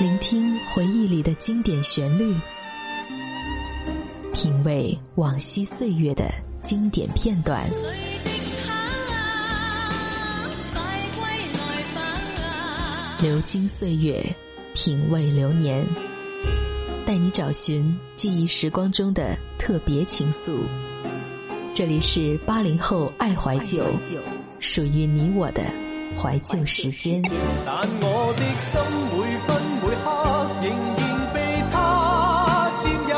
聆听回忆里的经典旋律，品味往昔岁月的经典片段。流金岁月，品味流年，带你找寻记忆时光中的特别情愫。这里是八零后爱怀旧，属于你我的怀旧时间。但我的心每分每刻仍然被他占有。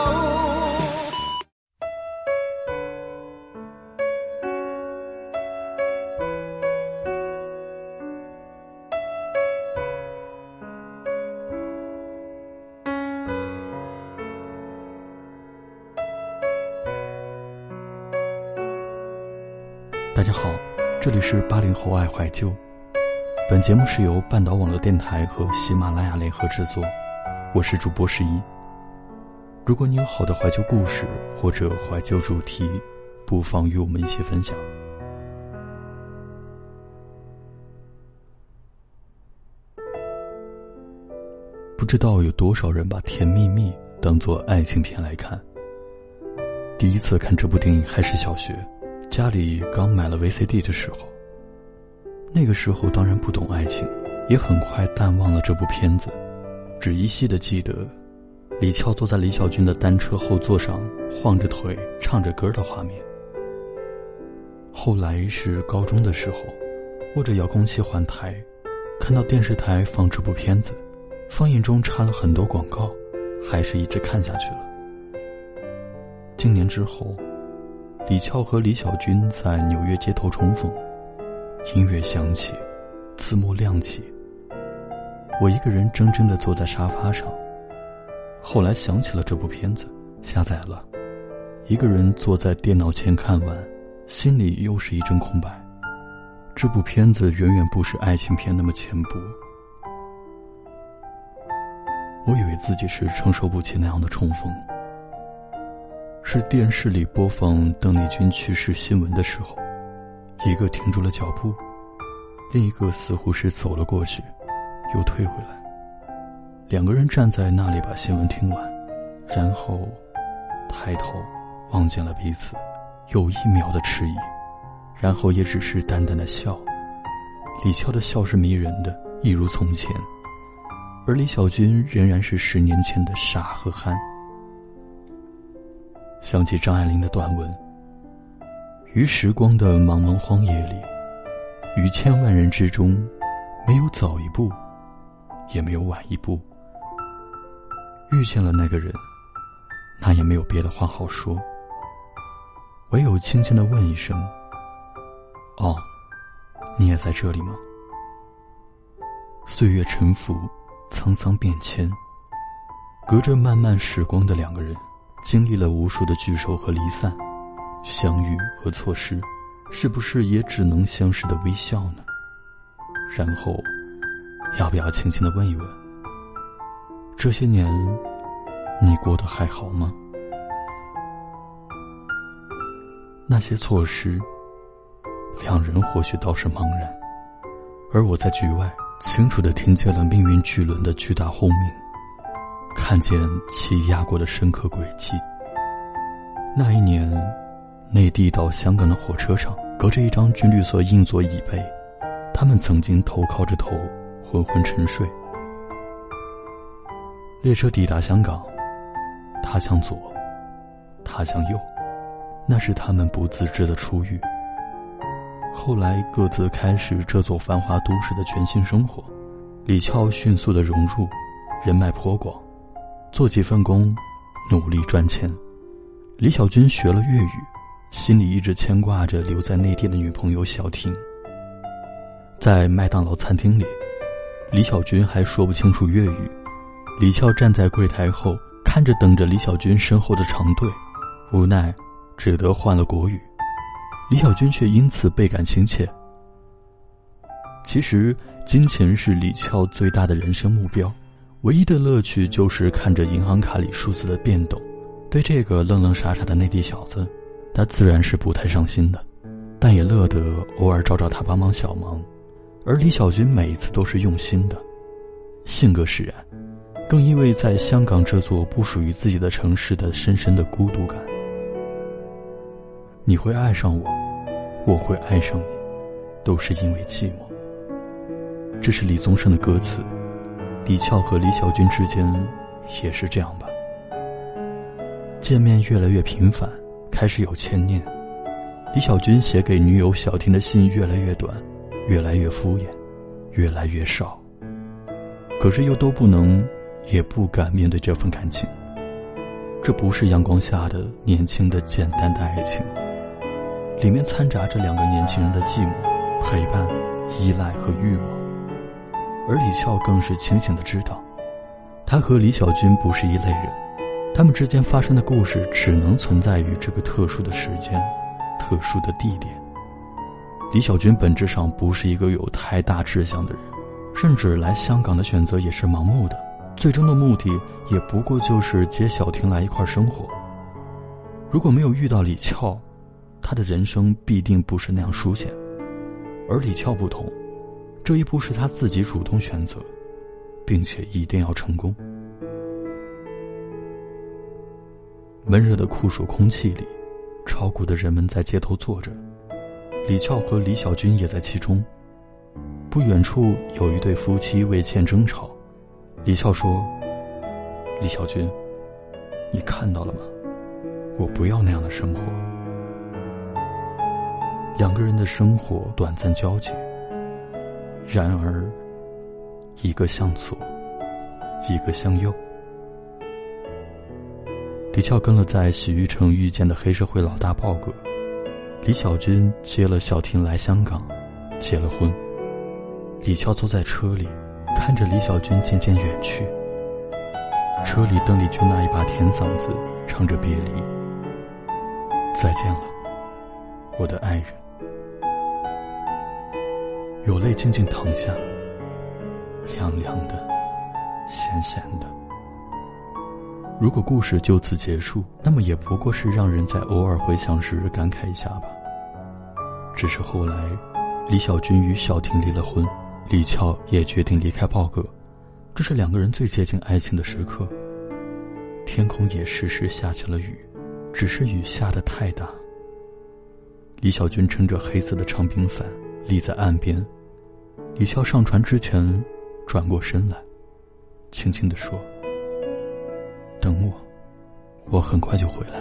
大家好，这里是八零后爱怀旧。本节目是由半岛网络电台和喜马拉雅联合制作，我是主播十一。如果你有好的怀旧故事或者怀旧主题，不妨与我们一起分享。不知道有多少人把《甜蜜蜜》当做爱情片来看。第一次看这部电影还是小学，家里刚买了 VCD 的时候。那个时候当然不懂爱情，也很快淡忘了这部片子，只依稀的记得李翘坐在李小军的单车后座上晃着腿唱着歌的画面。后来是高中的时候，握着遥控器换台，看到电视台放这部片子，放映中插了很多广告，还是一直看下去了。今年之后，李翘和李小军在纽约街头重逢。音乐响起，字幕亮起。我一个人怔怔的坐在沙发上。后来想起了这部片子，下载了，一个人坐在电脑前看完，心里又是一阵空白。这部片子远远不是爱情片那么浅薄。我以为自己是承受不起那样的重逢。是电视里播放邓丽君去世新闻的时候。一个停住了脚步，另一个似乎是走了过去，又退回来。两个人站在那里把新闻听完，然后抬头望见了彼此，有一秒的迟疑，然后也只是淡淡的笑。李翘的笑是迷人的，一如从前，而李小军仍然是十年前的傻和憨。想起张爱玲的短文。于时光的茫茫荒野里，于千万人之中，没有早一步，也没有晚一步。遇见了那个人，那也没有别的话好说，唯有轻轻的问一声：“哦，你也在这里吗？”岁月沉浮，沧桑变迁，隔着漫漫时光的两个人，经历了无数的聚首和离散。相遇和错失，是不是也只能相视的微笑呢？然后，要不要轻轻的问一问：这些年，你过得还好吗？那些错失，两人或许倒是茫然，而我在局外清楚的听见了命运巨轮的巨大轰鸣，看见其压过的深刻轨迹。那一年。内地到香港的火车上，隔着一张军绿色硬座椅背，他们曾经头靠着头，昏昏沉睡。列车抵达香港，他向左，他向右，那是他们不自知的初遇。后来各自开始这座繁华都市的全新生活。李翘迅速的融入，人脉颇广，做几份工，努力赚钱。李小军学了粤语。心里一直牵挂着留在内地的女朋友小婷。在麦当劳餐厅里，李小军还说不清楚粤语。李翘站在柜台后，看着等着李小军身后的长队，无奈只得换了国语。李小军却因此倍感亲切。其实，金钱是李翘最大的人生目标，唯一的乐趣就是看着银行卡里数字的变动。对这个愣愣傻傻的内地小子。他自然是不太上心的，但也乐得偶尔找找他帮忙小忙，而李小军每一次都是用心的，性格使然，更因为在香港这座不属于自己的城市的深深的孤独感。你会爱上我，我会爱上你，都是因为寂寞。这是李宗盛的歌词，李翘和李小军之间也是这样吧？见面越来越频繁，开始有牵念。李小军写给女友小婷的信越来越短，越来越敷衍，越来越少。可是又都不能，也不敢面对这份感情。这不是阳光下的年轻的简单的爱情。里面掺杂着两个年轻人的寂寞、陪伴、依赖和欲望，而李翘更是清醒的知道，他和李小军不是一类人，他们之间发生的故事只能存在于这个特殊的时间、特殊的地点。李小军本质上不是一个有太大志向的人，甚至来香港的选择也是盲目的，最终的目的也不过就是接小婷来一块生活。如果没有遇到李翘，他的人生必定不是那样书写，而李翘不同，这一步是他自己主动选择，并且一定要成功。闷热的酷暑空气里，炒股的人们在街头坐着，李翘和李小军也在其中。不远处有一对夫妻为钱争吵，李翘说：“李小军，你看到了吗？我不要那样的生活。”两个人的生活短暂交集，然而，一个向左，一个向右。李翘跟了在洗浴城遇见的黑社会老大豹哥，李小军接了小婷来香港，结了婚。李翘坐在车里，看着李小军渐渐远去。车里邓丽君那一把甜嗓子唱着别离，再见了，我的爱人。有泪静静淌下，凉凉的，咸咸的。如果故事就此结束，那么也不过是让人在偶尔回想时感慨一下吧。只是后来，李小军与小婷离了婚，李翘也决定离开豹哥，这是两个人最接近爱情的时刻。天空也时时下起了雨，只是雨下的太大。李小军撑着黑色的长柄伞，立在岸边。李翘上船之前，转过身来，轻轻地说：“等我，我很快就回来。”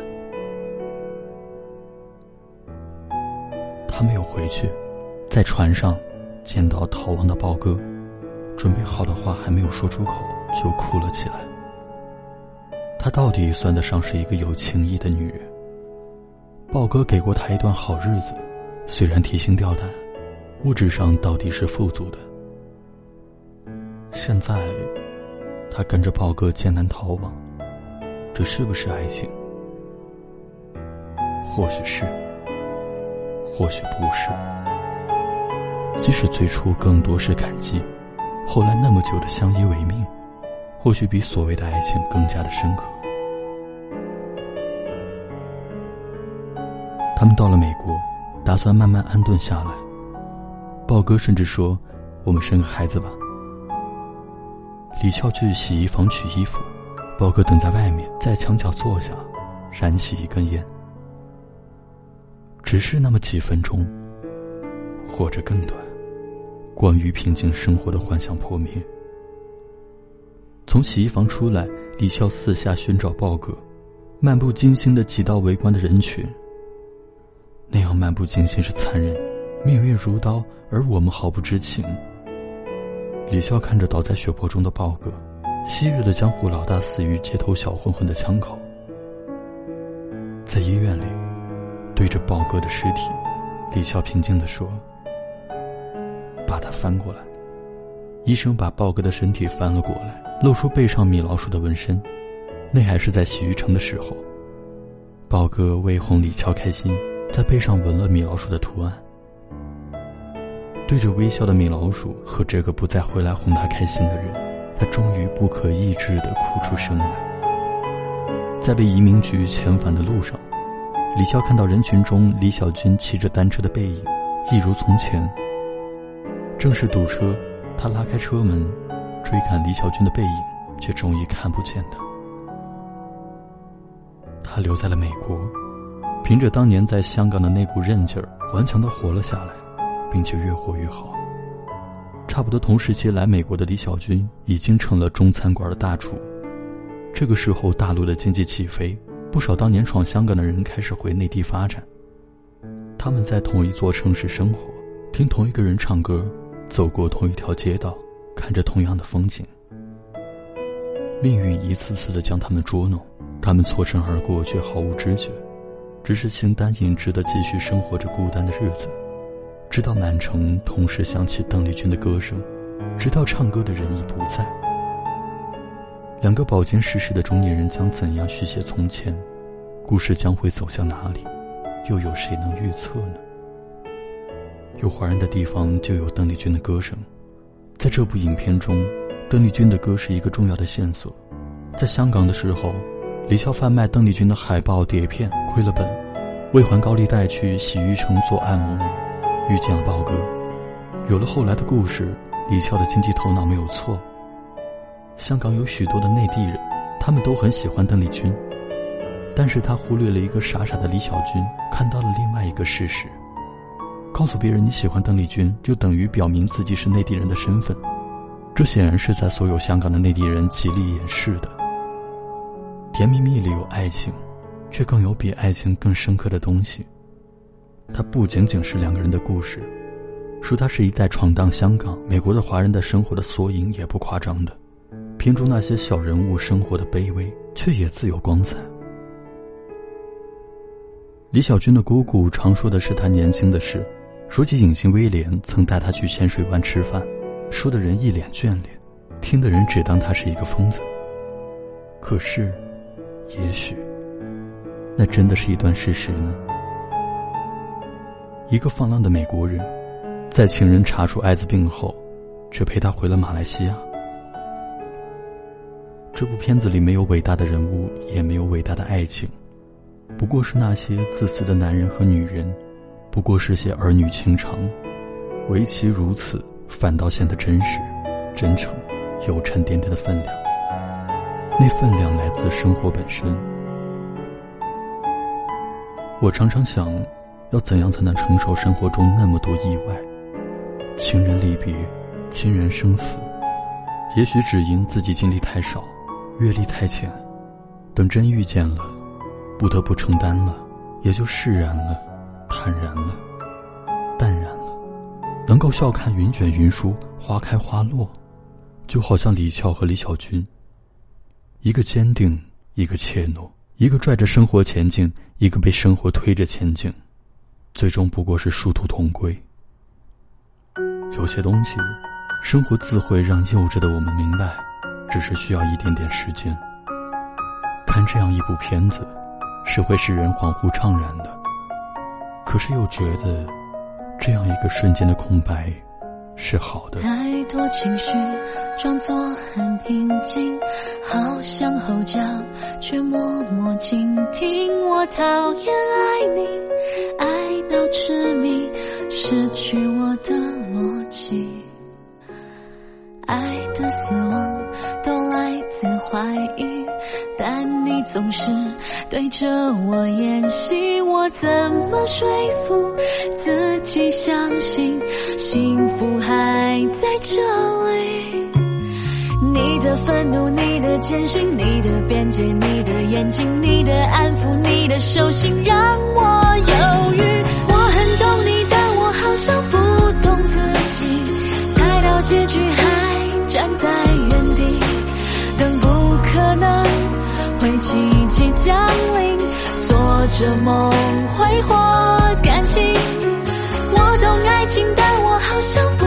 他没有回去，在船上见到逃亡的豹哥，准备好的话还没有说出口，就哭了起来。他到底算得上是一个有情义的女人。豹哥给过他一段好日子，虽然提心吊胆。物质上到底是富足的，现在他跟着豹哥艰难逃亡，这是不是爱情？或许是，或许不是。即使最初更多是感激，后来那么久的相依为命，或许比所谓的爱情更加的深刻。他们到了美国，打算慢慢安顿下来。豹哥甚至说：“我们生个孩子吧。”李翘去洗衣房取衣服，豹哥等在外面，在墙角坐下，燃起一根烟。只是那么几分钟，或者更短，关于平静生活的幻想破灭。从洗衣房出来，李笑四下寻找豹哥，漫不经心的挤到围观的人群。那样漫不经心是残忍，命运如刀。而我们毫不知情。李笑看着倒在血泊中的豹哥，昔日的江湖老大死于街头小混混的枪口。在医院里，对着豹哥的尸体，李笑平静地说：“把他翻过来。”医生把豹哥的身体翻了过来，露出背上米老鼠的纹身。那还是在洗浴城的时候。豹哥为哄李翘开心，在背上纹了米老鼠的图案。对着微笑的米老鼠和这个不再回来哄他开心的人，他终于不可抑制地哭出声来。在被移民局遣返的路上，李潇看到人群中李小军骑着单车的背影，一如从前。正是堵车，他拉开车门，追赶李小军的背影，却终于看不见他。他留在了美国，凭着当年在香港的那股韧劲儿，顽强的活了下来，并且越活越好。差不多同时期来美国的李小军已经成了中餐馆的大厨。这个时候，大陆的经济起飞，不少当年闯香港的人开始回内地发展。他们在同一座城市生活，听同一个人唱歌，走过同一条街道，看着同样的风景。命运一次次的将他们捉弄，他们错身而过却毫无知觉，只是形单影只的继续生活着孤单的日子。直到满城同时响起邓丽君的歌声，直到唱歌的人已不在。两个饱经世事的中年人将怎样续写从前？故事将会走向哪里？又有谁能预测呢？有华人的地方就有邓丽君的歌声，在这部影片中，邓丽君的歌是一个重要的线索。在香港的时候，李潇贩卖邓丽君的海报碟片，亏了本，为还高利贷去洗浴城做按摩。遇见了豹哥，有了后来的故事。李俏的经济头脑没有错。香港有许多的内地人，他们都很喜欢邓丽君，但是他忽略了一个傻傻的李小军，看到了另外一个事实。告诉别人你喜欢邓丽君，就等于表明自己是内地人的身份，这显然是在所有香港的内地人极力掩饰的。甜蜜蜜里有爱情，却更有比爱情更深刻的东西。它不仅仅是两个人的故事，说它是一代闯荡香港、美国的华人的生活的缩影，也不夸张的。片中那些小人物生活的卑微，却也自有光彩。李小军的姑姑常说的是他年轻的事，说起隐形威廉曾带他去浅水湾吃饭，说的人一脸眷恋，听的人只当他是一个疯子。可是，也许，那真的是一段事实呢？一个放浪的美国人，在情人查出艾滋病后，却陪他回了马来西亚。这部片子里没有伟大的人物，也没有伟大的爱情，不过是那些自私的男人和女人，不过是些儿女情长，唯其如此，反倒显得真实、真诚，有沉甸甸的分量。那分量来自生活本身。我常常想。要怎样才能承受生活中那么多意外？亲人离别，亲人生死，也许只因自己经历太少，阅历太浅。等真遇见了，不得不承担了，也就释然了，坦然了，淡然了。能够笑看云卷云舒，花开花落，就好像李俏和李小军。一个坚定，一个怯懦，一个拽着生活前进，一个被生活推着前进。最终不过是殊途同归。有些东西，生活自会让幼稚的我们明白，只是需要一点点时间。看这样一部片子，是会使人恍惚怅然的，可是又觉得，这样一个瞬间的空白，是好的。太多情绪装作很平静，好像吼叫，却默默倾听。我讨厌爱你，爱。到痴迷，失去我的逻辑。爱的死亡都来自怀疑，但你总是对着我演戏，我怎么说服自己相信幸福还在这里？你的愤怒，你的谦逊，你的辩解，你的眼睛，你的安抚，你的手心，让我犹豫。我很懂你，但我好像不懂自己，猜到结局还站在原地，可能会奇迹降临，做着梦挥霍感情。我懂爱情，但我好像不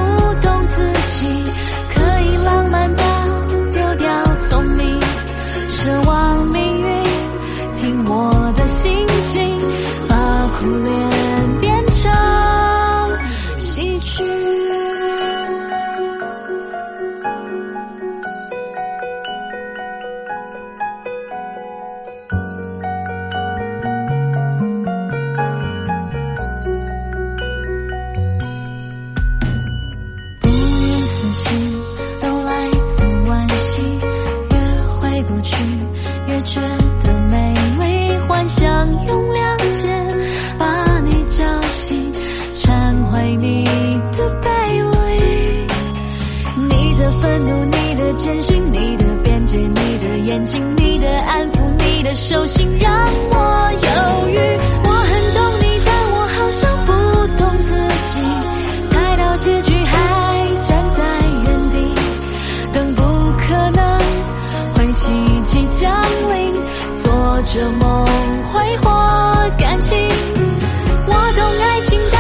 手心让我犹豫。我很懂你，但我好像不懂自己。猜到结局还站在原地，等不可能会奇迹降临，做着梦挥霍感情。我懂爱情的，